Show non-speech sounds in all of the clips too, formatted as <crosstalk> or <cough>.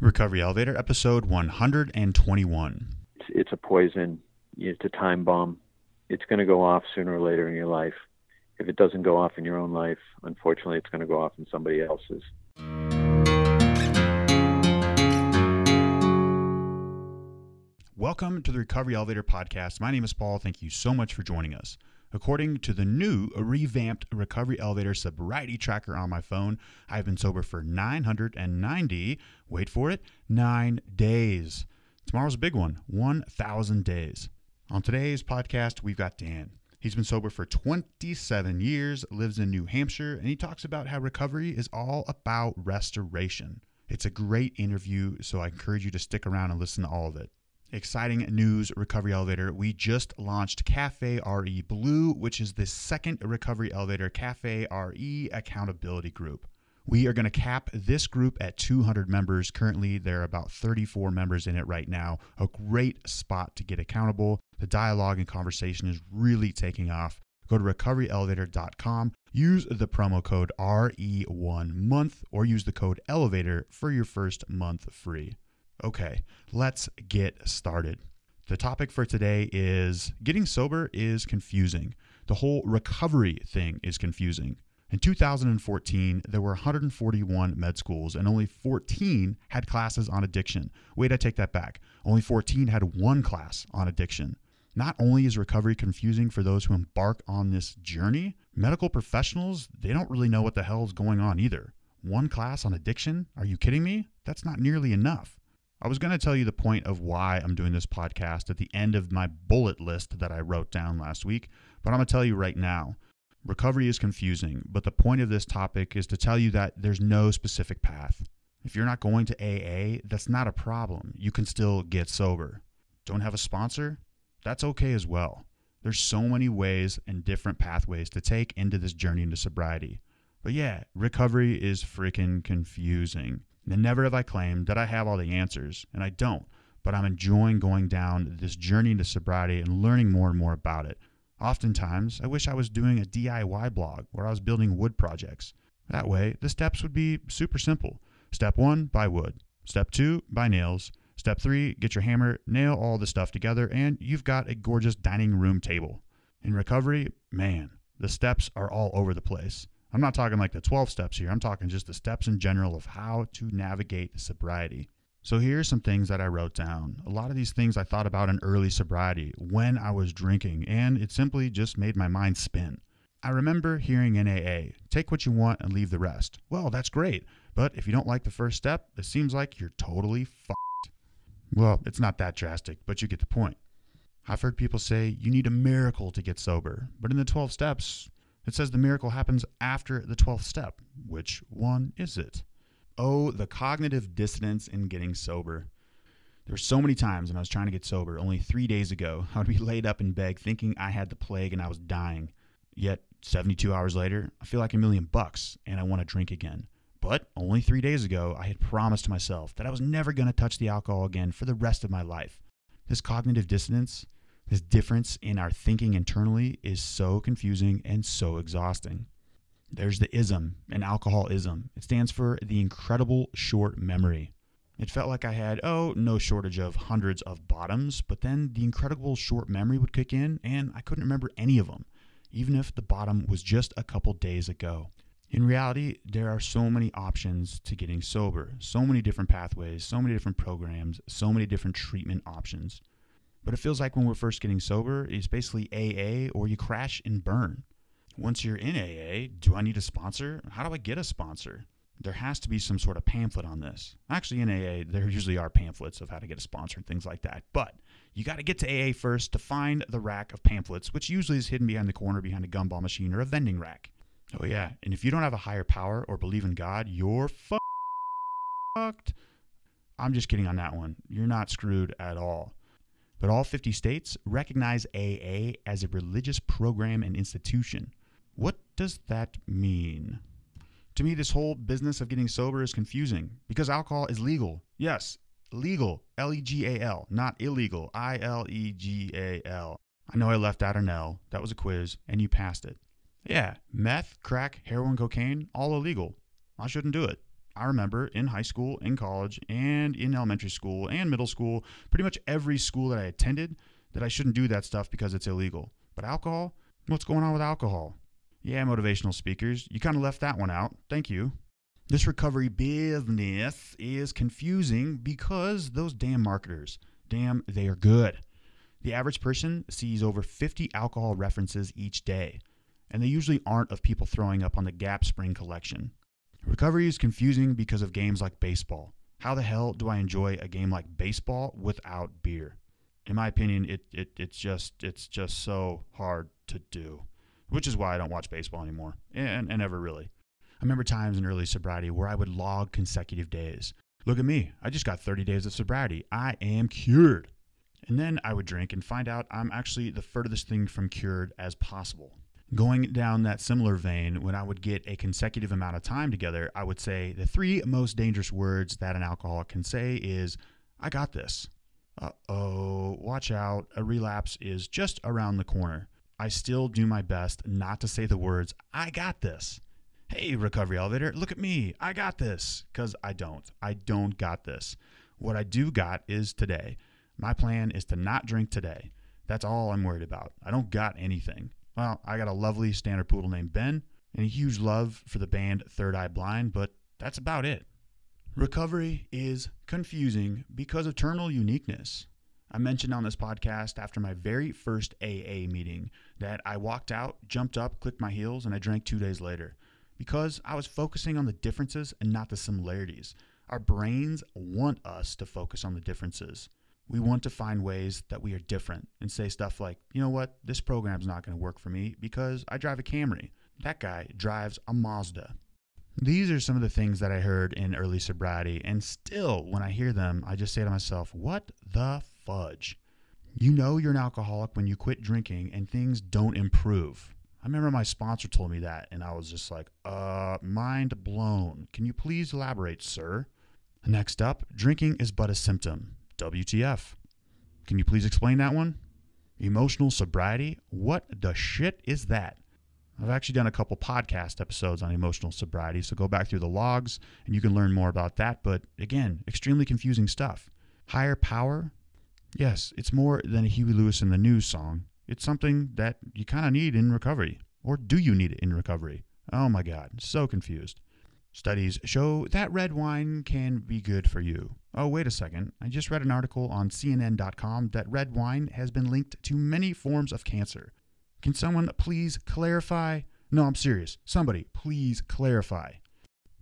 Recovery Elevator, episode 121. It's, it's a poison. It's a time bomb. It's going to go off sooner or later in your life. If it doesn't go off in your own life, unfortunately, it's going to go off in somebody else's. Welcome to the Recovery Elevator podcast. My name is Paul. Thank you so much for joining us. According to the new revamped Recovery Elevator sobriety tracker on my phone, I've been sober for 990, wait for it, nine days. Tomorrow's a big one 1,000 days. On today's podcast, we've got Dan. He's been sober for 27 years, lives in New Hampshire, and he talks about how recovery is all about restoration. It's a great interview, so I encourage you to stick around and listen to all of it. Exciting news, Recovery Elevator. We just launched Cafe RE Blue, which is the second Recovery Elevator Cafe RE accountability group. We are going to cap this group at 200 members. Currently, there are about 34 members in it right now. A great spot to get accountable. The dialogue and conversation is really taking off. Go to recoveryelevator.com, use the promo code RE1month, or use the code ELEVATOR for your first month free. Okay, let's get started. The topic for today is getting sober is confusing. The whole recovery thing is confusing. In 2014, there were 141 med schools and only 14 had classes on addiction. Wait, I take that back. Only 14 had one class on addiction. Not only is recovery confusing for those who embark on this journey, medical professionals, they don't really know what the hell is going on either. One class on addiction? Are you kidding me? That's not nearly enough. I was going to tell you the point of why I'm doing this podcast at the end of my bullet list that I wrote down last week, but I'm going to tell you right now. Recovery is confusing, but the point of this topic is to tell you that there's no specific path. If you're not going to AA, that's not a problem. You can still get sober. Don't have a sponsor? That's okay as well. There's so many ways and different pathways to take into this journey into sobriety. But yeah, recovery is freaking confusing. And never have I claimed that I have all the answers, and I don't, but I'm enjoying going down this journey to sobriety and learning more and more about it. Oftentimes, I wish I was doing a DIY blog where I was building wood projects. That way, the steps would be super simple. Step one, buy wood. Step two, buy nails. Step three, get your hammer, nail all the stuff together, and you've got a gorgeous dining room table. In recovery, man, the steps are all over the place. I'm not talking like the 12 steps here. I'm talking just the steps in general of how to navigate sobriety. So here's some things that I wrote down. A lot of these things I thought about in early sobriety when I was drinking, and it simply just made my mind spin. I remember hearing in AA, take what you want and leave the rest. Well, that's great, but if you don't like the first step, it seems like you're totally fucked. Well, it's not that drastic, but you get the point. I've heard people say you need a miracle to get sober, but in the 12 steps, it says the miracle happens after the 12th step. Which one is it? Oh, the cognitive dissonance in getting sober. There were so many times when I was trying to get sober. Only three days ago, <laughs> I would be laid up in bed thinking I had the plague and I was dying. Yet, 72 hours later, I feel like a million bucks and I want to drink again. But only three days ago, I had promised myself that I was never going to touch the alcohol again for the rest of my life. This cognitive dissonance, this difference in our thinking internally is so confusing and so exhausting. There's the ism, an alcoholism. It stands for the incredible short memory. It felt like I had, oh, no shortage of hundreds of bottoms, but then the incredible short memory would kick in and I couldn't remember any of them, even if the bottom was just a couple days ago. In reality, there are so many options to getting sober, so many different pathways, so many different programs, so many different treatment options. But it feels like when we're first getting sober, it's basically AA or you crash and burn. Once you're in AA, do I need a sponsor? How do I get a sponsor? There has to be some sort of pamphlet on this. Actually, in AA, there usually are pamphlets of how to get a sponsor and things like that. But you got to get to AA first to find the rack of pamphlets, which usually is hidden behind the corner behind a gumball machine or a vending rack. Oh, yeah. And if you don't have a higher power or believe in God, you're fucked. I'm just kidding on that one. You're not screwed at all but all 50 states recognize AA as a religious program and institution. What does that mean? To me, this whole business of getting sober is confusing because alcohol is legal. Yes, legal, L E G A L, not illegal, I L E G A L. I know I left out an L. That was a quiz, and you passed it. Yeah, meth, crack, heroin, cocaine, all illegal. I shouldn't do it. I remember in high school, in college, and in elementary school and middle school, pretty much every school that I attended, that I shouldn't do that stuff because it's illegal. But alcohol? What's going on with alcohol? Yeah, motivational speakers, you kind of left that one out. Thank you. This recovery business is confusing because those damn marketers, damn, they are good. The average person sees over 50 alcohol references each day, and they usually aren't of people throwing up on the Gap Spring collection. Recovery is confusing because of games like baseball. How the hell do I enjoy a game like baseball without beer? In my opinion, it, it it's just it's just so hard to do. Which is why I don't watch baseball anymore. And, and never really. I remember times in early sobriety where I would log consecutive days. Look at me. I just got 30 days of sobriety. I am cured. And then I would drink and find out I'm actually the furthest thing from cured as possible. Going down that similar vein, when I would get a consecutive amount of time together, I would say the three most dangerous words that an alcoholic can say is, I got this. Uh oh, watch out, a relapse is just around the corner. I still do my best not to say the words, I got this. Hey, recovery elevator, look at me, I got this. Because I don't. I don't got this. What I do got is today. My plan is to not drink today. That's all I'm worried about. I don't got anything. Well, I got a lovely standard poodle named Ben and a huge love for the band Third Eye Blind, but that's about it. Recovery is confusing because of terminal uniqueness. I mentioned on this podcast after my very first AA meeting that I walked out, jumped up, clicked my heels, and I drank two days later because I was focusing on the differences and not the similarities. Our brains want us to focus on the differences we want to find ways that we are different and say stuff like, you know what, this program's not going to work for me because I drive a Camry. That guy drives a Mazda. These are some of the things that I heard in early sobriety, and still, when I hear them, I just say to myself, what the fudge? You know you're an alcoholic when you quit drinking and things don't improve. I remember my sponsor told me that, and I was just like, uh, mind blown. Can you please elaborate, sir? Next up, drinking is but a symptom. WTF. Can you please explain that one? Emotional sobriety? What the shit is that? I've actually done a couple podcast episodes on emotional sobriety, so go back through the logs and you can learn more about that. But again, extremely confusing stuff. Higher power? Yes, it's more than a Huey Lewis and the News song. It's something that you kind of need in recovery. Or do you need it in recovery? Oh my God, so confused. Studies show that red wine can be good for you. Oh, wait a second. I just read an article on CNN.com that red wine has been linked to many forms of cancer. Can someone please clarify? No, I'm serious. Somebody, please clarify.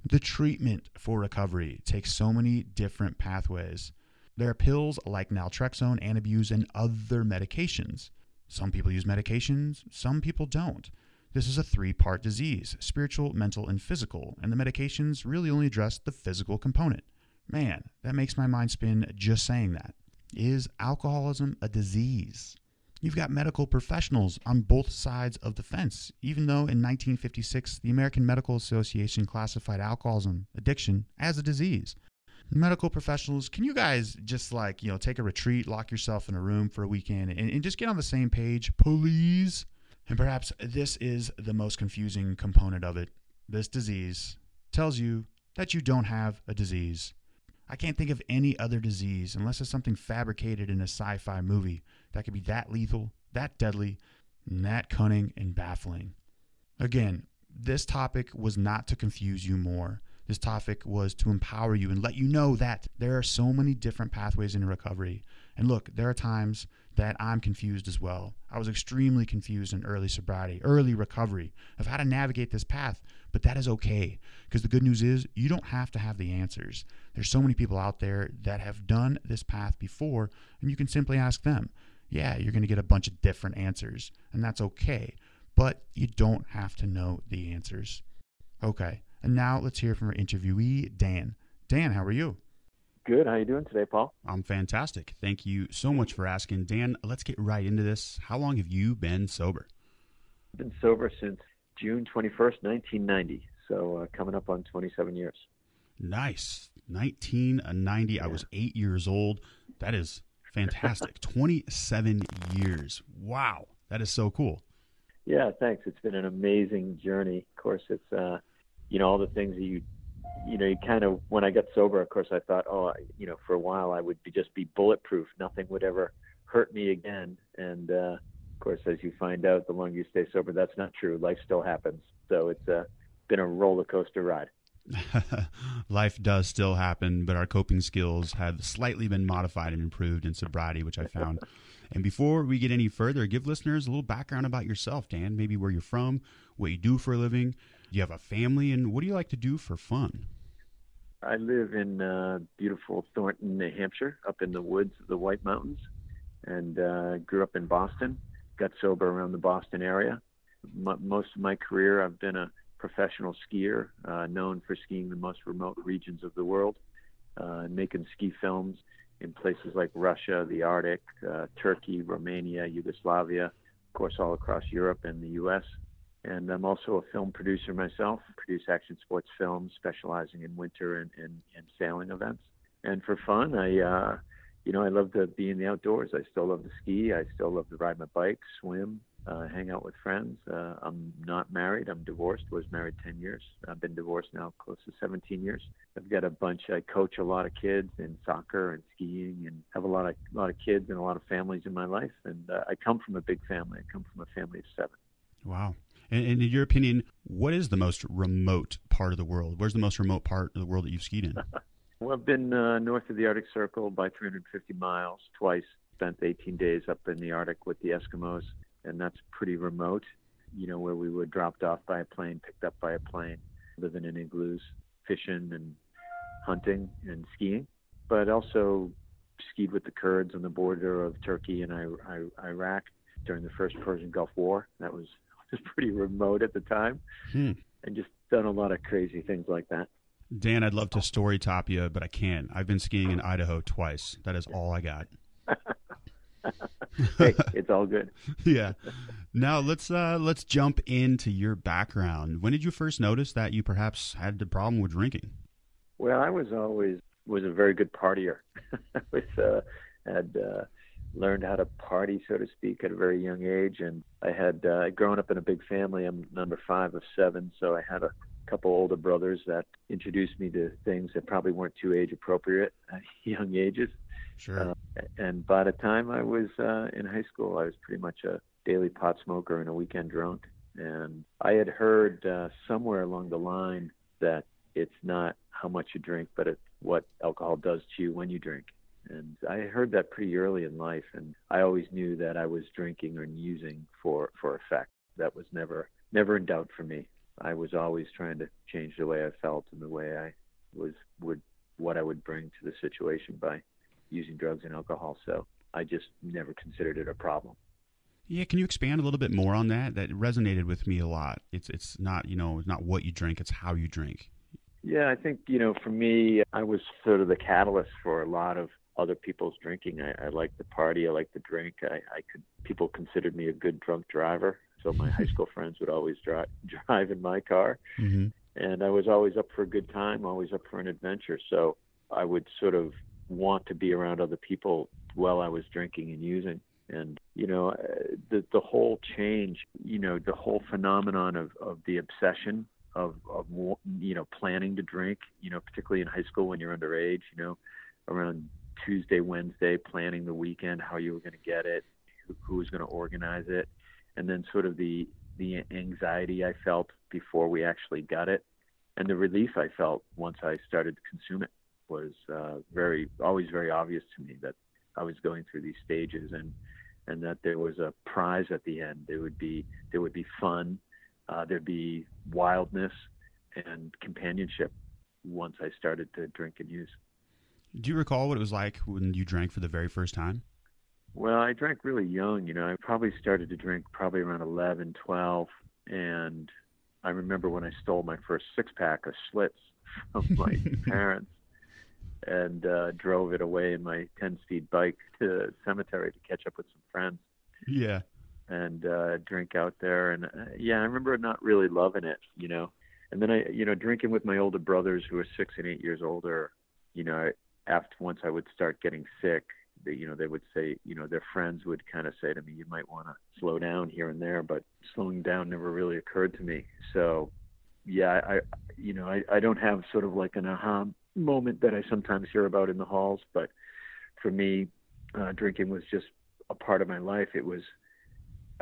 The treatment for recovery takes so many different pathways. There are pills like naltrexone, Antabuse, and other medications. Some people use medications, some people don't. This is a three part disease spiritual, mental, and physical, and the medications really only address the physical component. Man, that makes my mind spin just saying that. Is alcoholism a disease? You've got medical professionals on both sides of the fence, even though in 1956 the American Medical Association classified alcoholism addiction as a disease. Medical professionals, can you guys just like, you know, take a retreat, lock yourself in a room for a weekend, and, and just get on the same page, please? And perhaps this is the most confusing component of it. This disease tells you that you don't have a disease. I can't think of any other disease, unless it's something fabricated in a sci fi movie, that could be that lethal, that deadly, and that cunning and baffling. Again, this topic was not to confuse you more. This topic was to empower you and let you know that there are so many different pathways in recovery. And look, there are times that I'm confused as well. I was extremely confused in early sobriety, early recovery of how to navigate this path, but that is okay because the good news is you don't have to have the answers. There's so many people out there that have done this path before, and you can simply ask them. Yeah, you're going to get a bunch of different answers, and that's okay, but you don't have to know the answers. Okay, and now let's hear from our interviewee, Dan. Dan, how are you? Good. How are you doing today, Paul? I'm fantastic. Thank you so much for asking. Dan, let's get right into this. How long have you been sober? I've been sober since June 21st, 1990. So uh, coming up on 27 years. Nice. 1990. Yeah. I was eight years old. That is fantastic. <laughs> 27 years. Wow. That is so cool. Yeah, thanks. It's been an amazing journey. Of course, it's uh, you know all the things that you you know, you kind of when I got sober, of course, I thought, oh, you know, for a while I would be, just be bulletproof. Nothing would ever hurt me again. And uh, of course, as you find out, the longer you stay sober, that's not true. Life still happens. So it's uh, been a roller coaster ride. <laughs> Life does still happen, but our coping skills have slightly been modified and improved in sobriety, which I found. <laughs> and before we get any further, give listeners a little background about yourself, Dan. Maybe where you're from, what you do for a living. You have a family, and what do you like to do for fun? I live in uh, beautiful Thornton, New Hampshire, up in the woods of the White Mountains, and uh, grew up in Boston. Got sober around the Boston area. M- most of my career, I've been a professional skier, uh, known for skiing the most remote regions of the world, uh, making ski films in places like Russia, the Arctic, uh, Turkey, Romania, Yugoslavia, of course, all across Europe and the U.S. And I'm also a film producer myself, produce action sports films, specializing in winter and, and, and sailing events. And for fun, I, uh, you know, I love to be in the outdoors. I still love to ski. I still love to ride my bike, swim, uh, hang out with friends. Uh, I'm not married. I'm divorced. Was married 10 years. I've been divorced now close to 17 years. I've got a bunch. I coach a lot of kids in soccer and skiing, and have a lot of a lot of kids and a lot of families in my life. And uh, I come from a big family. I come from a family of seven. Wow. And, in your opinion, what is the most remote part of the world? Where's the most remote part of the world that you've skied in? <laughs> well, I've been uh, north of the Arctic Circle by 350 miles twice. Spent 18 days up in the Arctic with the Eskimos, and that's pretty remote. You know, where we were dropped off by a plane, picked up by a plane, living in igloos, fishing and hunting and skiing. But also skied with the Kurds on the border of Turkey and Iraq during the first Persian Gulf War. That was <laughs> was pretty remote at the time, hmm. and just done a lot of crazy things like that. Dan, I'd love to story top you, but I can't. I've been skiing in Idaho twice. That is all I got. hey, <laughs> it's all good. yeah. Now let's uh, let's jump into your background. When did you first notice that you perhaps had the problem with drinking? Well, I was always was a very good partier. <laughs> I was uh, had uh, learned how to party, so to speak, at a very young age. And I had uh, grown up in a big family. I'm number five of seven, so I had a couple older brothers that introduced me to things that probably weren't too age appropriate at <laughs> young ages. Sure. Uh, and by the time I was uh, in high school, I was pretty much a daily pot smoker and a weekend drunk. And I had heard uh, somewhere along the line that it's not how much you drink, but it's what alcohol does to you when you drink. And I heard that pretty early in life, and I always knew that I was drinking or using for for effect. That was never never in doubt for me. I was always trying to change the way I felt and the way I was would what I would bring to the situation by using drugs and alcohol. So I just never considered it a problem. Yeah, can you expand a little bit more on that? That resonated with me a lot. It's it's not you know it's not what you drink, it's how you drink. Yeah, I think you know for me, I was sort of the catalyst for a lot of other people's drinking. I, I like the party. I like the drink. I, I could people considered me a good drunk driver. So my high <laughs> school friends would always drive drive in my car, mm-hmm. and I was always up for a good time, always up for an adventure. So I would sort of want to be around other people while I was drinking and using. And you know, uh, the the whole change, you know, the whole phenomenon of of the obsession of of you know planning to drink, you know, particularly in high school when you're underage, you know, around Tuesday, Wednesday, planning the weekend, how you were going to get it, who, was going to organize it, and then sort of the the anxiety I felt before we actually got it, and the relief I felt once I started to consume it was uh, very always very obvious to me that I was going through these stages and and that there was a prize at the end. There would be there would be fun, uh, there'd be wildness and companionship once I started to drink and use. Do you recall what it was like when you drank for the very first time? Well, I drank really young. You know, I probably started to drink probably around 11, 12. And I remember when I stole my first six pack of Schlitz <laughs> from my <laughs> parents and uh, drove it away in my 10 speed bike to the cemetery to catch up with some friends. Yeah. And uh, drink out there. And uh, yeah, I remember not really loving it, you know. And then I, you know, drinking with my older brothers who were six and eight years older, you know, after once I would start getting sick, they, you know, they would say, you know, their friends would kind of say to me, you might want to slow down here and there, but slowing down never really occurred to me. So yeah, I, you know, I, I don't have sort of like an aha moment that I sometimes hear about in the halls, but for me, uh, drinking was just a part of my life. It was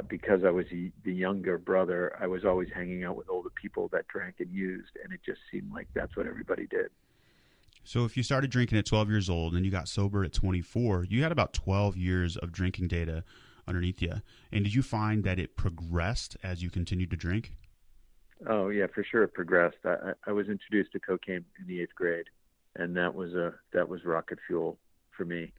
because I was the younger brother. I was always hanging out with older people that drank and used, and it just seemed like that's what everybody did. So, if you started drinking at 12 years old and you got sober at 24, you had about 12 years of drinking data underneath you. And did you find that it progressed as you continued to drink? Oh yeah, for sure it progressed. I, I was introduced to cocaine in the eighth grade, and that was a that was rocket fuel for me.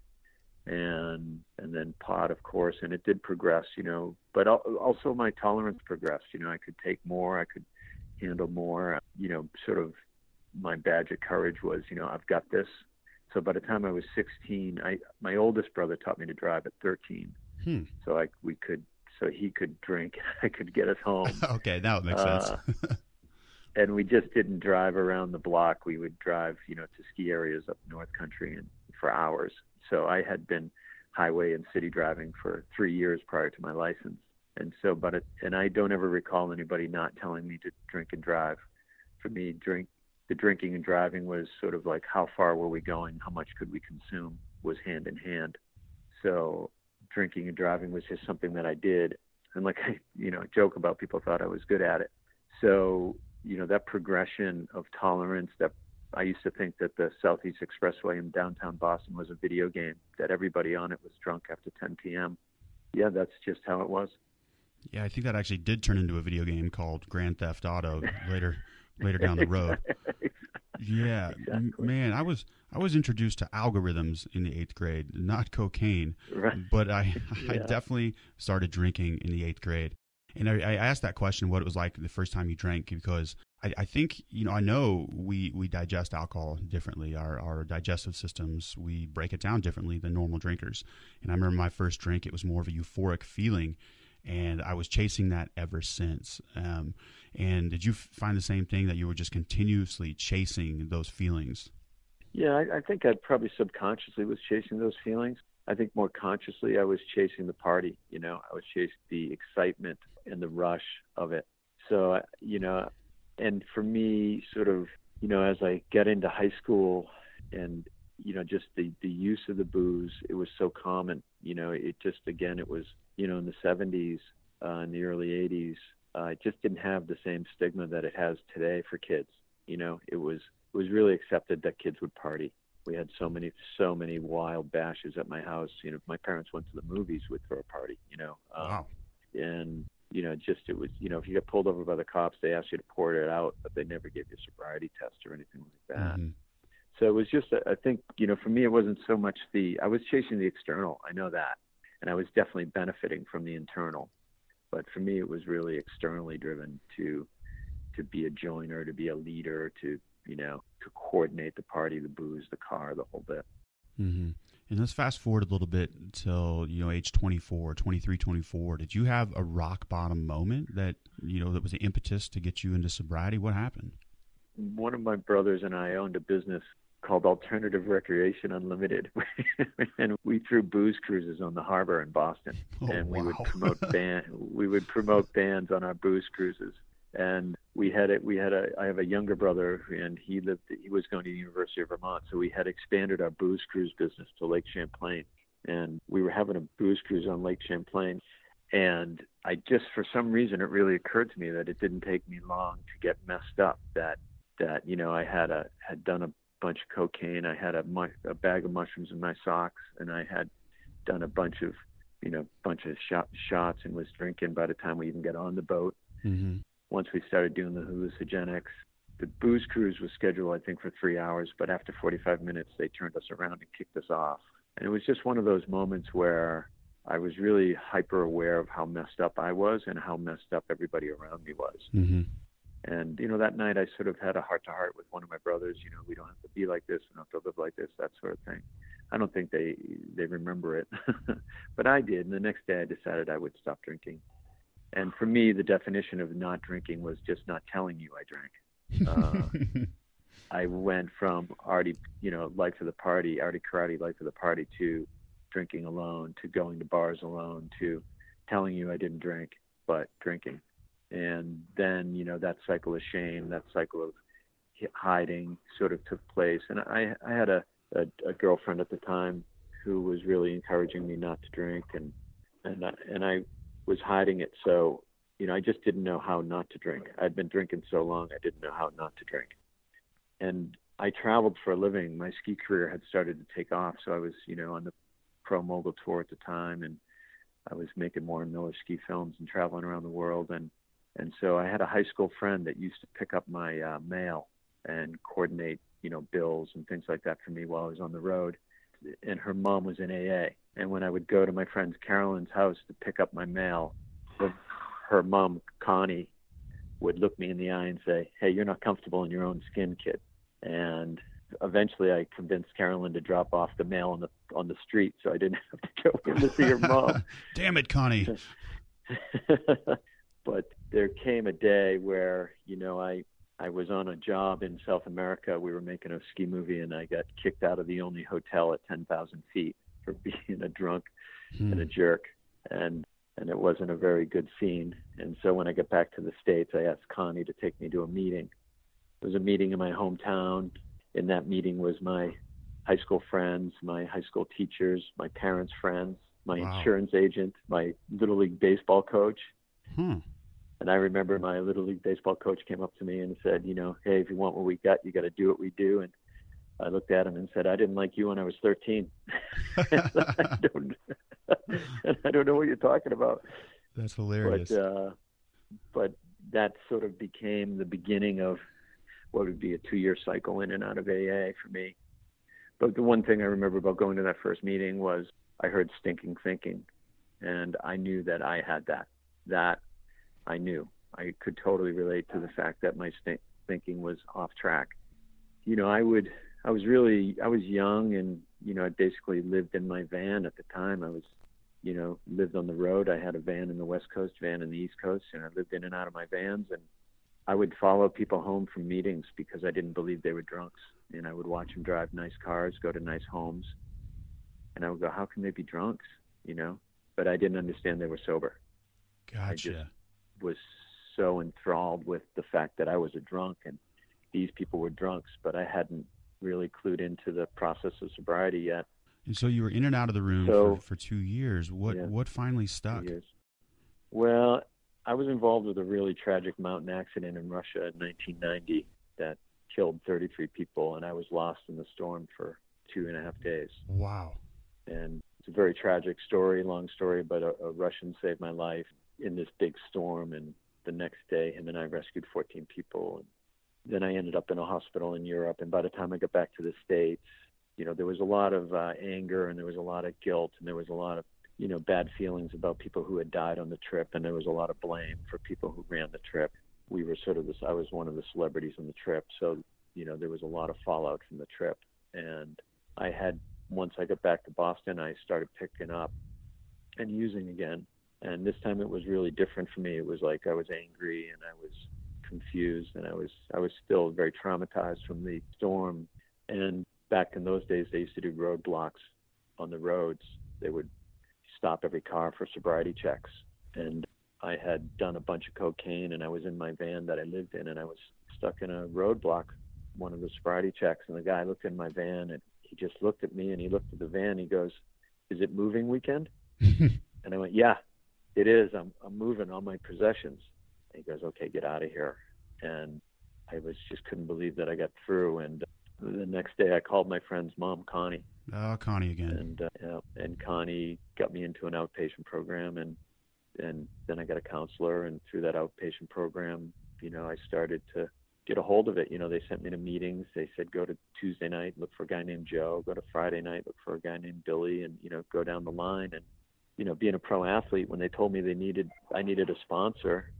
And and then pot, of course, and it did progress, you know. But also my tolerance progressed. You know, I could take more, I could handle more. You know, sort of my badge of courage was, you know, I've got this. So by the time I was 16, I my oldest brother taught me to drive at 13. Hmm. So I we could so he could drink, <laughs> I could get us home. <laughs> okay, that makes uh, sense. and we just didn't drive around the block. We would drive, you know, to ski areas up North Country and for hours. So I had been highway and city driving for three years prior to my license. And so, but it, and I don't ever recall anybody not telling me to drink and drive. For me, drink the drinking and driving was sort of like how far were we going, how much could we consume was hand in hand. So drinking and driving was just something that I did. And like <laughs> I, you know, joke about people thought I was good at it. So, you know, that progression of tolerance that I used to think that the Southeast Expressway in downtown Boston was a video game, that everybody on it was drunk after 10 p.m. Yeah, that's just how it was. Yeah, I think that actually did turn into a video game called Grand Theft Auto <laughs> later later down the road. <laughs> Yeah, exactly. man, I was I was introduced to algorithms in the eighth grade, not cocaine, right. but I <laughs> yeah. I definitely started drinking in the eighth grade. And I, I, asked that question, what it was like the first time you drank, because I, I, think you know I know we we digest alcohol differently. Our our digestive systems we break it down differently than normal drinkers. And I remember my first drink; it was more of a euphoric feeling, and I was chasing that ever since. Um, and did you find the same thing that you were just continuously chasing those feelings? Yeah, I, I think I probably subconsciously was chasing those feelings. I think more consciously I was chasing the party. You know, I was chasing the excitement and the rush of it. So, you know, and for me, sort of, you know, as I got into high school and you know just the the use of the booze it was so common you know it just again it was you know in the 70s uh, in the early 80s uh, it just didn't have the same stigma that it has today for kids. You know, it was it was really accepted that kids would party. We had so many so many wild bashes at my house. You know, my parents went to the movies, would throw a party. You know, um, wow. and you know, just it was you know, if you got pulled over by the cops, they asked you to pour it out, but they never gave you a sobriety test or anything like that. Mm-hmm. So it was just, I think, you know, for me, it wasn't so much the, I was chasing the external. I know that. And I was definitely benefiting from the internal but for me it was really externally driven to to be a joiner to be a leader to you know to coordinate the party the booze the car the whole bit. Mm-hmm. and let's fast forward a little bit until you know age 24 23 24 did you have a rock bottom moment that you know that was the impetus to get you into sobriety? What happened? One of my brothers and i owned a business called Alternative Recreation Unlimited, <laughs> and we threw booze cruises on the harbor in Boston, oh, and we wow. would promote <laughs> band we would promote bands on our booze cruises. And we had it. We had a. I have a younger brother, and he lived. He was going to the University of Vermont, so we had expanded our booze cruise business to Lake Champlain, and we were having a booze cruise on Lake Champlain. And I just, for some reason, it really occurred to me that it didn't take me long to get messed up. That that you know I had a had done a bunch of cocaine. I had a, a bag of mushrooms in my socks, and I had done a bunch of, you know, bunch of shot, shots and was drinking by the time we even got on the boat. Mm-hmm. Once we started doing the hallucinogenics, the booze cruise was scheduled, I think, for three hours, but after 45 minutes, they turned us around and kicked us off. And it was just one of those moments where I was really hyper aware of how messed up I was and how messed up everybody around me was. Mm-hmm. And you know, that night I sort of had a heart to heart with one of my brothers. You know, we don't have to be like this, we don't have to live like this, that sort of thing. I don't think they they remember it, <laughs> but I did. And the next day I decided I would stop drinking. And for me, the definition of not drinking was just not telling you I drank. <laughs> Uh, I went from already, you know, life of the party, already karate life of the party, to drinking alone, to going to bars alone, to telling you I didn't drink, but drinking And then, you know, that cycle of shame, that cycle of hiding sort of took place. And I, I had a, a, a girlfriend at the time who was really encouraging me not to drink and, and, I, and I was hiding it. So, you know, I just didn't know how not to drink. I'd been drinking so long, I didn't know how not to drink. And I traveled for a living. My ski career had started to take off. So I was, you know, on the pro mogul tour at the time and I was making Warren Miller ski films and traveling around the world. And, and so I had a high school friend that used to pick up my uh, mail and coordinate, you know, bills and things like that for me while I was on the road. And her mom was in AA. And when I would go to my friend Carolyn's house to pick up my mail, her, her mom, Connie, would look me in the eye and say, Hey, you're not comfortable in your own skin, kid. And eventually I convinced Carolyn to drop off the mail on the on the street so I didn't <laughs> have to go in to see her mom. <laughs> Damn it, Connie. <laughs> but there came a day where, you know, I I was on a job in South America. We were making a ski movie, and I got kicked out of the only hotel at 10,000 feet for <laughs> being a drunk hmm. and a jerk, and and it wasn't a very good scene. And so when I got back to the states, I asked Connie to take me to a meeting. It was a meeting in my hometown. In that meeting was my high school friends, my high school teachers, my parents' friends, my wow. insurance agent, my little league baseball coach. Hmm. And I remember my little league baseball coach came up to me and said, you know, hey, if you want what we got, you got to do what we do. And I looked at him and said, I didn't like you when I was 13. <laughs> I, don't, I don't know what you're talking about. That's hilarious. But, uh, but that sort of became the beginning of what would be a two year cycle in and out of AA for me. But the one thing I remember about going to that first meeting was I heard stinking thinking, and I knew that I had that. That I knew. I could totally relate to the fact that my st- thinking was off track. You know, I would, I was really, I was young and, you know, I basically lived in my van at the time. I was, you know, lived on the road. I had a van in the West Coast, van in the East Coast, and I lived in and out of my vans. And I would follow people home from meetings because I didn't believe they were drunks. And I would watch them drive nice cars, go to nice homes. And I would go, how can they be drunks? You know, but I didn't understand they were sober. Gotcha. Was so enthralled with the fact that I was a drunk and these people were drunks, but I hadn't really clued into the process of sobriety yet. And so you were in and out of the room so, for, for two years. What yeah, what finally stuck? Well, I was involved with a really tragic mountain accident in Russia in 1990 that killed 33 people, and I was lost in the storm for two and a half days. Wow. And it's a very tragic story, long story, but a, a Russian saved my life in this big storm. And the next day, him and I rescued 14 people. And then I ended up in a hospital in Europe. And by the time I got back to the States, you know, there was a lot of uh, anger and there was a lot of guilt and there was a lot of, you know, bad feelings about people who had died on the trip. And there was a lot of blame for people who ran the trip. We were sort of this, I was one of the celebrities on the trip. So, you know, there was a lot of fallout from the trip. And I had, once I got back to Boston, I started picking up and using again and this time it was really different for me. It was like I was angry and I was confused and I was I was still very traumatized from the storm. And back in those days, they used to do roadblocks on the roads. They would stop every car for sobriety checks. And I had done a bunch of cocaine and I was in my van that I lived in and I was stuck in a roadblock, one of the sobriety checks. And the guy looked in my van and he just looked at me and he looked at the van. He goes, Is it moving weekend? <laughs> and I went, Yeah it is. I'm I'm moving all my possessions. And he goes, okay, get out of here. And I was just couldn't believe that I got through. And the next day, I called my friend's mom, Connie. Oh, Connie again. And uh, yeah, and Connie got me into an outpatient program, and and then I got a counselor, and through that outpatient program, you know, I started to get a hold of it. You know, they sent me to meetings. They said go to Tuesday night, look for a guy named Joe. Go to Friday night, look for a guy named Billy, and you know, go down the line. And you know, being a pro athlete, when they told me they needed, I needed a sponsor,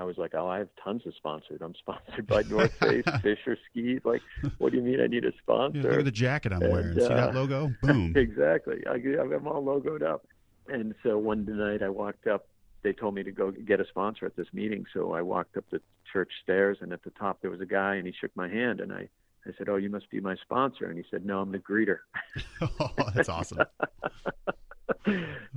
I was like, oh, I have tons of sponsors. I'm <laughs> sponsored by North Face, <laughs> Fischer Skis. Like, what do you mean I need a sponsor? Yeah, look at the jacket I'm and, wearing. See that uh, logo? <laughs> Boom. exactly. I, I'm all logoed up. And so one night I walked up. They told me to go get a sponsor at this meeting. So I walked up the church stairs, and at the top there was a guy, and he shook my hand, and I, I said, "Oh, you must be my sponsor." And he said, "No, I'm the greeter." oh, that's awesome. <laughs>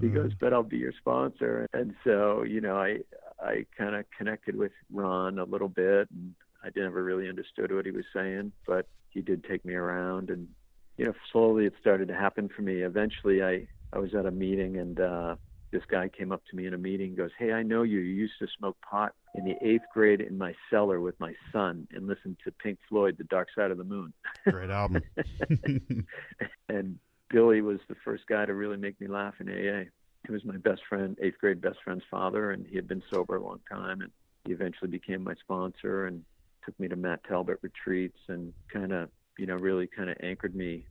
he goes, mm. but I'll be your sponsor. And so, you know, I, I I kind of connected with Ron a little bit, and I never really understood what he was saying, but he did take me around, and you know, slowly it started to happen for me. Eventually, I I was at a meeting, and uh, this guy came up to me in a meeting, goes, "Hey, I know you. You used to smoke pot in the eighth grade in my cellar with my son and listen to Pink Floyd, The Dark Side of the Moon." Great album. <laughs> and Billy was the first guy to really make me laugh in AA. He was my best friend, eighth grade best friend's father, and he had been sober a long time. And he eventually became my sponsor and took me to Matt Talbot retreats and kind of, you know, really kind of anchored me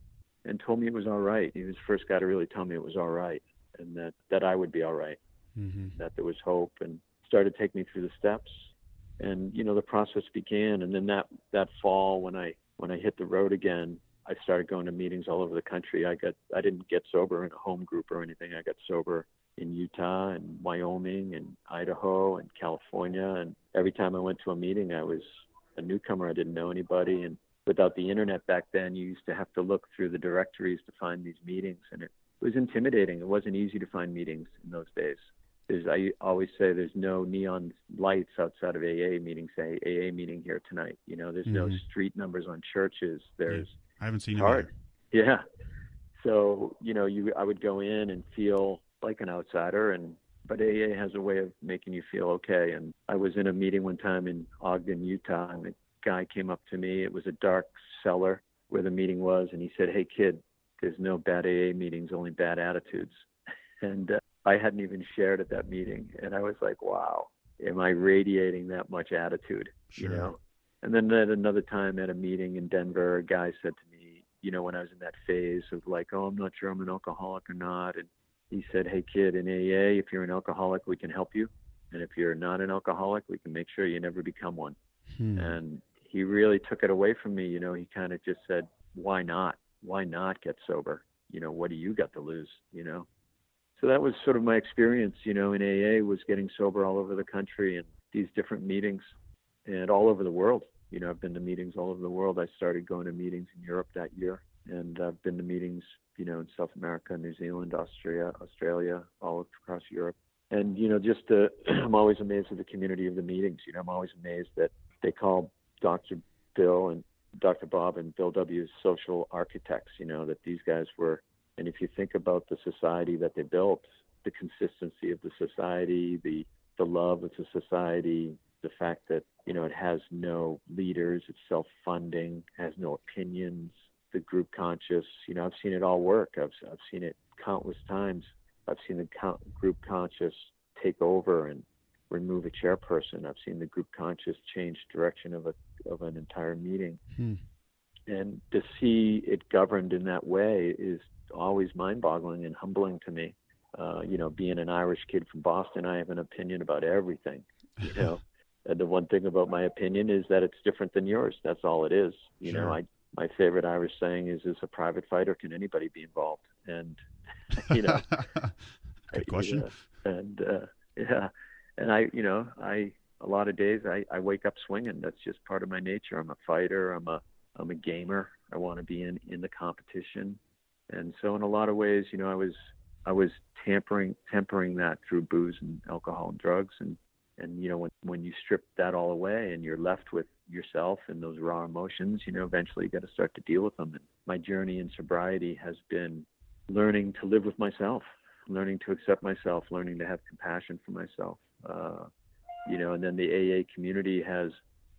and told me it was all right. He was the first guy to really tell me it was all right and that that I would be all right, mm-hmm. that there was hope, and started taking me through the steps. And you know, the process began. And then that that fall, when I when I hit the road again, I started going to meetings all over the country. I got I didn't get sober in a home group or anything. I got sober in Utah and Wyoming and Idaho and California. And every time I went to a meeting, I was a newcomer. I didn't know anybody, and without the internet back then, you used to have to look through the directories to find these meetings, and it was intimidating. It wasn't easy to find meetings in those days. There's, I always say there's no neon lights outside of AA meetings. Say AA meeting here tonight. You know, there's mm-hmm. no street numbers on churches. There's yeah, I haven't seen hard. Yeah. So you know, you I would go in and feel like an outsider, and but AA has a way of making you feel okay. And I was in a meeting one time in Ogden, Utah, and a guy came up to me. It was a dark cellar where the meeting was, and he said, "Hey, kid, there's no bad AA meetings, only bad attitudes. <laughs> And uh, I hadn't even shared at that meeting, and I was like, wow, am I radiating that much attitude? Sure. You know. And then at another time at a meeting in Denver, a guy said to me, you know, when I was in that phase of like, oh, I'm not sure I'm an alcoholic or not, and he said, hey kid, in AA, if you're an alcoholic, we can help you, and if you're not an alcoholic, we can make sure you never become one. Hmm. And he really took it away from me. You know, he kind of just said, why not? why not get sober? You know, what do you got to lose? You know, so that was sort of my experience. You know, in AA was getting sober all over the country and these different meetings, and all over the world. You know, I've been to meetings all over the world. I started going to meetings in Europe that year, and I've been to meetings, you know, in South America, New Zealand, Austria, Australia, all across Europe. And you know, just uh, <clears throat> I'm always amazed at the community of the meetings. You know, I'm always amazed that they call Dr. Bill and Dr. Bob and Bill W. social architects, you know, that these guys were. And if you think about the society that they built, the consistency of the society, the the love of the society, the fact that you know it has no leaders, it's self-funding, has no opinions, the group conscious. You know, I've seen it all work. I've I've seen it countless times. I've seen the group conscious take over and remove a chairperson. I've seen the group conscious change direction of a of an entire meeting. Hmm. And to see it governed in that way is always mind-boggling and humbling to me. Uh, you know, being an Irish kid from Boston, I have an opinion about everything. You <laughs> know, the one thing about my opinion is that it's different than yours. That's all it is. You sure. know, I my favorite Irish saying is, "Is a private fight or can anybody be involved?" And <laughs> you know, <laughs> good question. and uh, yeah, and I, you know, I a lot of days I, I wake up swinging. That's just part of my nature. I'm a fighter. I'm a I'm a gamer. I want to be in in the competition, and so in a lot of ways, you know, I was I was tampering tempering that through booze and alcohol and drugs, and and you know when when you strip that all away and you're left with yourself and those raw emotions, you know, eventually you got to start to deal with them. And my journey in sobriety has been learning to live with myself, learning to accept myself, learning to have compassion for myself. Uh, you know, and then the AA community has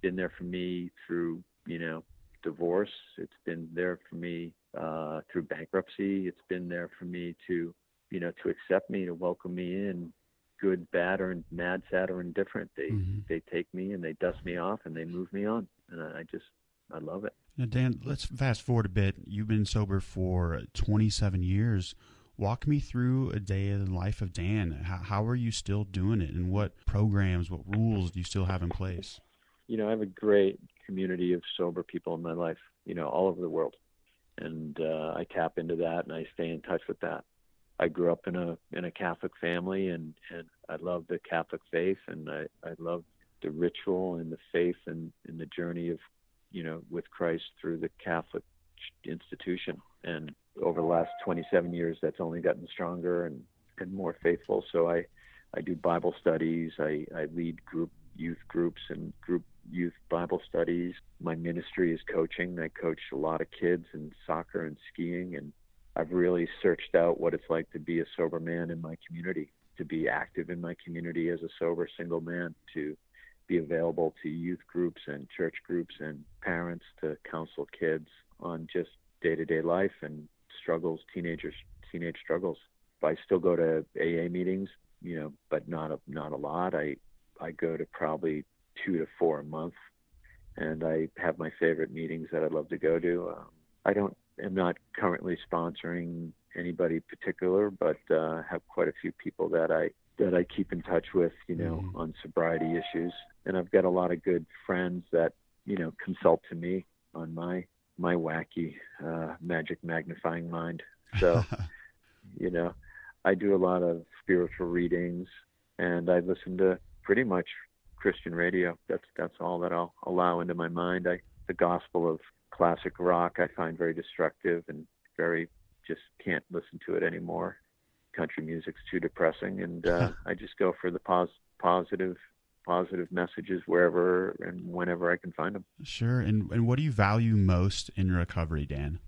been there for me through, you know, divorce. It's been there for me uh, through bankruptcy. It's been there for me to, you know, to accept me, to welcome me in, good, bad, or mad, sad, or indifferent. They mm-hmm. they take me and they dust me off and they move me on, and I, I just I love it. Now, Dan, let's fast forward a bit. You've been sober for 27 years. Walk me through a day in the life of Dan. How, how are you still doing it, and what programs, what rules do you still have in place? You know, I have a great community of sober people in my life. You know, all over the world, and uh, I tap into that, and I stay in touch with that. I grew up in a in a Catholic family, and and I love the Catholic faith, and I I love the ritual and the faith and, and the journey of you know with Christ through the Catholic institution. And over the last 27 years, that's only gotten stronger and, and more faithful. So I, I do Bible studies. I, I lead group youth groups and group youth Bible studies. My ministry is coaching. I coach a lot of kids in soccer and skiing, and I've really searched out what it's like to be a sober man in my community, to be active in my community as a sober single man, to be available to youth groups and church groups and parents to counsel kids on just day-to-day life and struggles, teenagers, teenage struggles. I still go to AA meetings, you know, but not a not a lot. I I go to probably two to four a month, and I have my favorite meetings that I love to go to. Um, I don't am not currently sponsoring anybody particular, but uh, have quite a few people that I that I keep in touch with, you know, mm-hmm. on sobriety issues, and I've got a lot of good friends that you know consult to me on my my wacky uh, magic magnifying mind. So, <laughs> you know, I do a lot of spiritual readings, and I listen to pretty much Christian radio. That's that's all that I'll allow into my mind. I the gospel of classic rock I find very destructive and very just can't listen to it anymore. Country music's too depressing, and uh, <laughs> I just go for the pos- positive positive messages wherever and whenever I can find them. Sure. And and what do you value most in recovery, Dan?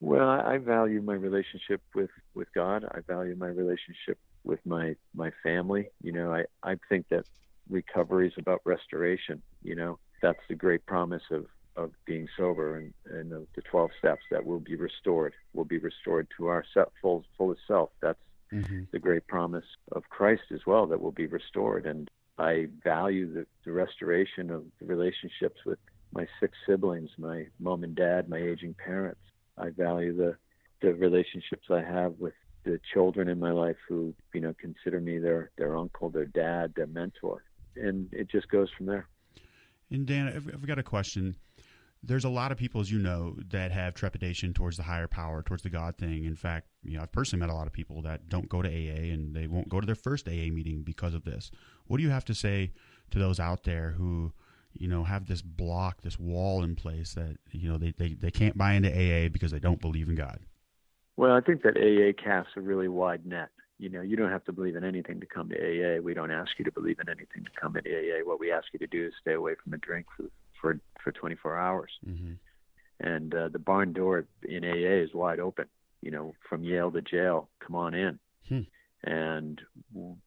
Well, I value my relationship with with God. I value my relationship with my my family. You know, I I think that recovery is about restoration. You know, that's the great promise of of being sober and and the, the 12 steps that will be restored will be restored to our full fullest self. That's mm-hmm. the great promise of Christ as well that will be restored. And I value the, the restoration of the relationships with my six siblings my mom and dad my aging parents. I value the the relationships I have with the children in my life who you know consider me their their uncle their dad their mentor. And it just goes from there. And Dan I've, I've got a question there's a lot of people, as you know, that have trepidation towards the higher power, towards the God thing. In fact, you know, I've personally met a lot of people that don't go to AA and they won't go to their first AA meeting because of this. What do you have to say to those out there who, you know, have this block, this wall in place that, you know, they, they, they can't buy into AA because they don't believe in God? Well, I think that AA casts a really wide net. You know, you don't have to believe in anything to come to AA. We don't ask you to believe in anything to come to AA. What we ask you to do is stay away from a drink for for for 24 hours. Mm-hmm. And uh, the barn door in AA is wide open. You know, from Yale to jail, come on in. Hmm. And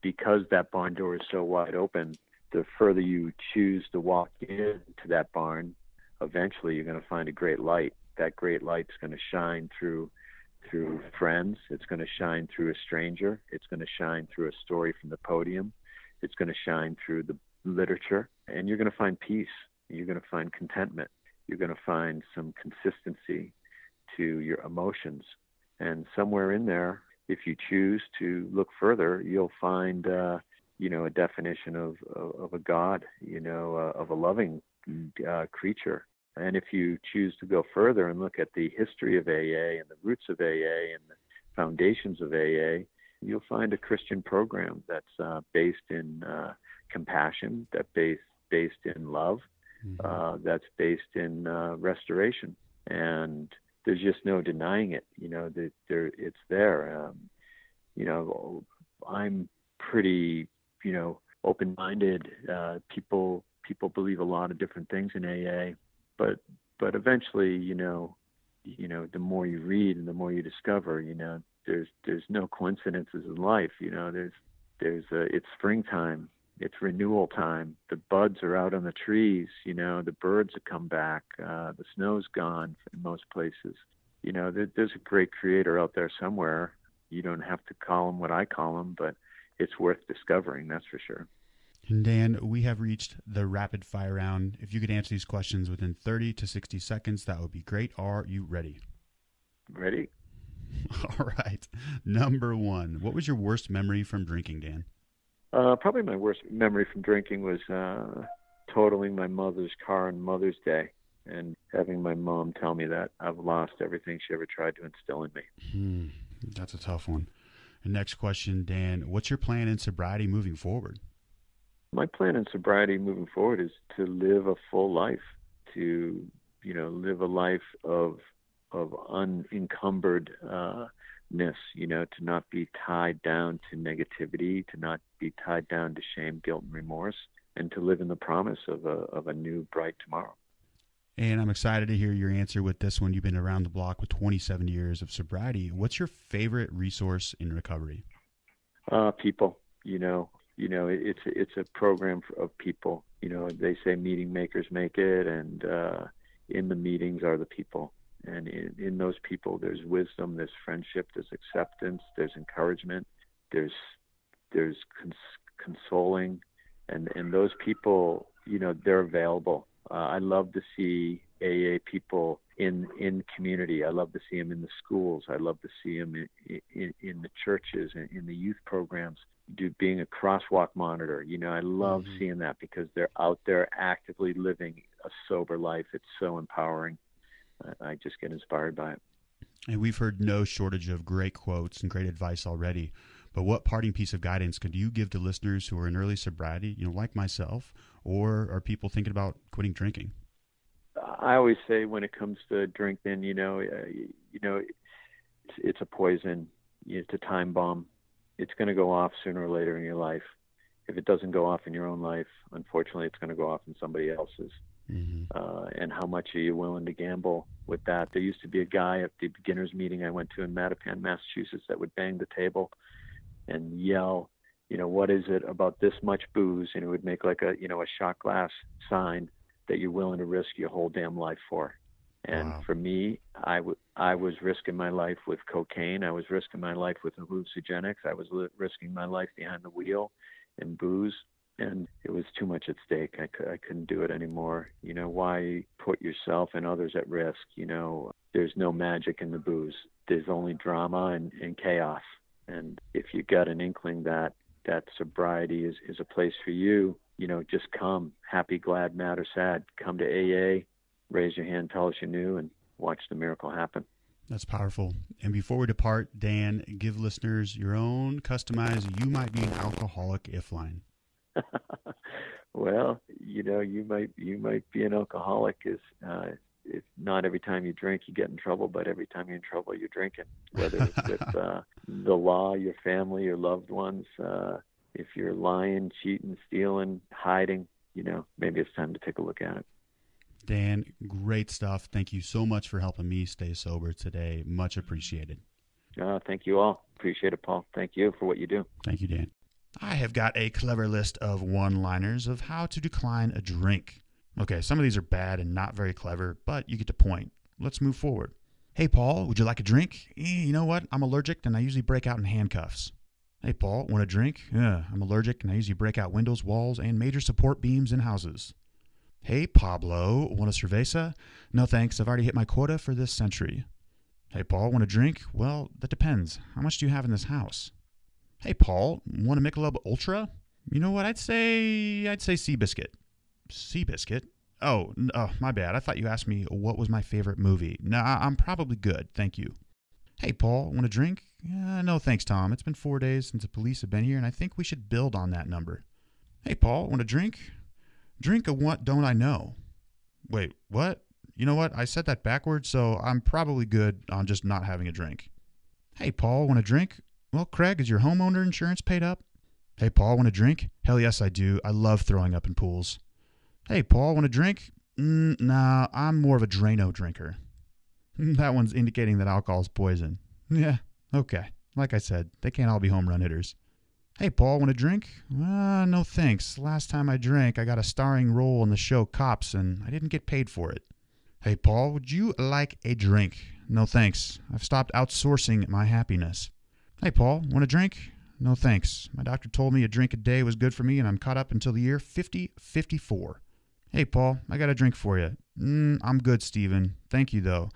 because that barn door is so wide open, the further you choose to walk into that barn, eventually you're going to find a great light. That great light's going to shine through through friends. It's going to shine through a stranger. It's going to shine through a story from the podium. It's going to shine through the literature, and you're going to find peace you're going to find contentment. You're going to find some consistency to your emotions. And somewhere in there, if you choose to look further, you'll find, uh, you know, a definition of, of, of a God, you know, uh, of a loving uh, creature. And if you choose to go further and look at the history of AA and the roots of AA and the foundations of AA, you'll find a Christian program that's uh, based in uh, compassion, that based based in love, mm-hmm. uh, that's based in uh, restoration, and there's just no denying it. You know, that there it's there. Um, you know, I'm pretty, you know, open-minded. Uh, people people believe a lot of different things in AA, but but eventually, you know, you know, the more you read and the more you discover, you know, there's there's no coincidences in life. You know, there's there's a, it's springtime it's renewal time. The buds are out on the trees. You know, the birds have come back. Uh, the snow's gone in most places. You know, there, there's a great creator out there somewhere. You don't have to call him what I call him, but it's worth discovering. That's for sure. And Dan, we have reached the rapid fire round. If you could answer these questions within 30 to 60 seconds, that would be great. Are you ready? Ready. <laughs> All right. Number one, what was your worst memory from drinking, Dan? Uh, probably my worst memory from drinking was uh, totaling my mother's car on Mother's Day and having my mom tell me that I've lost everything she ever tried to instill in me. Hmm, that's a tough one. And next question, Dan. What's your plan in sobriety moving forward? My plan in sobriety moving forward is to live a full life, to you know live a life of of unencumbered uh, you know, to not be tied down to negativity, to not be tied down to shame, guilt, and remorse, and to live in the promise of a of a new bright tomorrow. And I'm excited to hear your answer with this one. You've been around the block with 27 years of sobriety. What's your favorite resource in recovery? Uh, people. You know, you know, it's it's a program of people. You know, they say meeting makers make it, and uh, in the meetings are the people and in, in those people there's wisdom there's friendship there's acceptance there's encouragement there's there's cons- consoling. And and those people you know they're available. Uh, i love to see aa people in in community. I love to see them in the schools. I love to see them in in, in the churches and in the youth programs. Do being a crosswalk monitor you know i love mm-hmm. seeing that because they're out there actively living a sober life. It's so empowering I just get inspired by it. And we've heard no shortage of great quotes and great advice already. But what parting piece of guidance could you give to listeners who are in early sobriety, you know, like myself, or are people thinking about quitting drinking? I always say when it comes to drinking, you know, uh, you know, it's, it's a poison. It's a time bomb. It's going to go off sooner or later in your life. If it doesn't go off in your own life, unfortunately, it's going to go off in somebody else's mm-hmm. uh, and how much are you willing to gamble with that? There used to be a guy at the beginners meeting I went to in Mattapan, Massachusetts, that would bang the table and yell, you know, what is it about this much booze? And it would make like a, you know, a shot glass sign that you're willing to risk your whole damn life for. And wow. for me, I, w- I was risking my life with cocaine. I was risking my life with hallucinogenics. I was li- risking my life behind the wheel and booze and it was too much at stake. I, I couldn't do it anymore. You know, why put yourself and others at risk? You know, there's no magic in the booze. There's only drama and, and chaos. And if you got an inkling that that sobriety is, is a place for you, you know, just come, happy, glad, mad, or sad. Come to AA, raise your hand, tell us you knew, and watch the miracle happen. That's powerful. And before we depart, Dan, give listeners your own customized "You Might Be an Alcoholic" if line. <laughs> well, you know, you might you might be an alcoholic. Is uh, it's not every time you drink you get in trouble, but every time you're in trouble you're drinking. Whether it's <laughs> with uh, the law, your family, your loved ones. Uh, if you're lying, cheating, stealing, hiding, you know, maybe it's time to take a look at it. Dan, great stuff. Thank you so much for helping me stay sober today. Much appreciated. Uh, thank you all. Appreciate it, Paul. Thank you for what you do. Thank you, Dan. I have got a clever list of one liners of how to decline a drink. Okay, some of these are bad and not very clever, but you get the point. Let's move forward. Hey, Paul, would you like a drink? Eh, you know what? I'm allergic and I usually break out in handcuffs. Hey, Paul, want a drink? Yeah, I'm allergic and I usually break out windows, walls, and major support beams in houses. Hey, Pablo, want a cerveza? No thanks, I've already hit my quota for this century. Hey, Paul, want a drink? Well, that depends. How much do you have in this house? Hey, Paul, want a Michelob Ultra? You know what? I'd say I'd say Seabiscuit. Seabiscuit? Oh, oh, my bad. I thought you asked me what was my favorite movie. Nah, I'm probably good. Thank you. Hey, Paul, want a drink? Uh, no, thanks, Tom. It's been four days since the police have been here, and I think we should build on that number. Hey, Paul, want a drink? Drink a what don't I know? Wait, what? You know what? I said that backwards, so I'm probably good on just not having a drink. Hey, Paul, want a drink? Well, Craig, is your homeowner insurance paid up? Hey, Paul, want a drink? Hell yes, I do. I love throwing up in pools. Hey, Paul, want a drink? Mm, nah, I'm more of a Drano drinker. <laughs> that one's indicating that alcohol is poison. Yeah, okay. Like I said, they can't all be home run hitters. Hey, Paul, want a drink? Uh, no thanks. Last time I drank, I got a starring role in the show Cops, and I didn't get paid for it. Hey, Paul, would you like a drink? No thanks. I've stopped outsourcing my happiness. Hey, Paul, want a drink? No thanks. My doctor told me a drink a day was good for me, and I'm caught up until the year 5054. Hey, Paul, I got a drink for you. Mm, I'm good, Steven. Thank you, though.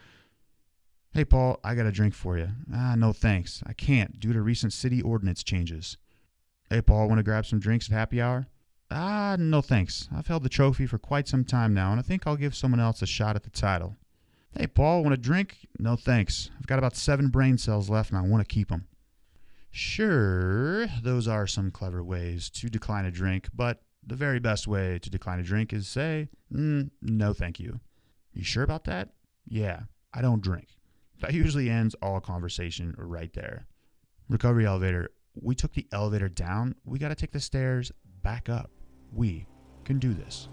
Hey, Paul, I got a drink for you. Ah, no thanks. I can't due to recent city ordinance changes. Hey, Paul, want to grab some drinks at happy hour? Ah, no thanks. I've held the trophy for quite some time now, and I think I'll give someone else a shot at the title. Hey, Paul, want a drink? No thanks. I've got about seven brain cells left, and I want to keep them. Sure, those are some clever ways to decline a drink, but the very best way to decline a drink is say, mm, no, thank you. You sure about that? Yeah, I don't drink. That usually ends all conversation right there. Recovery elevator, we took the elevator down. We got to take the stairs back up. We can do this.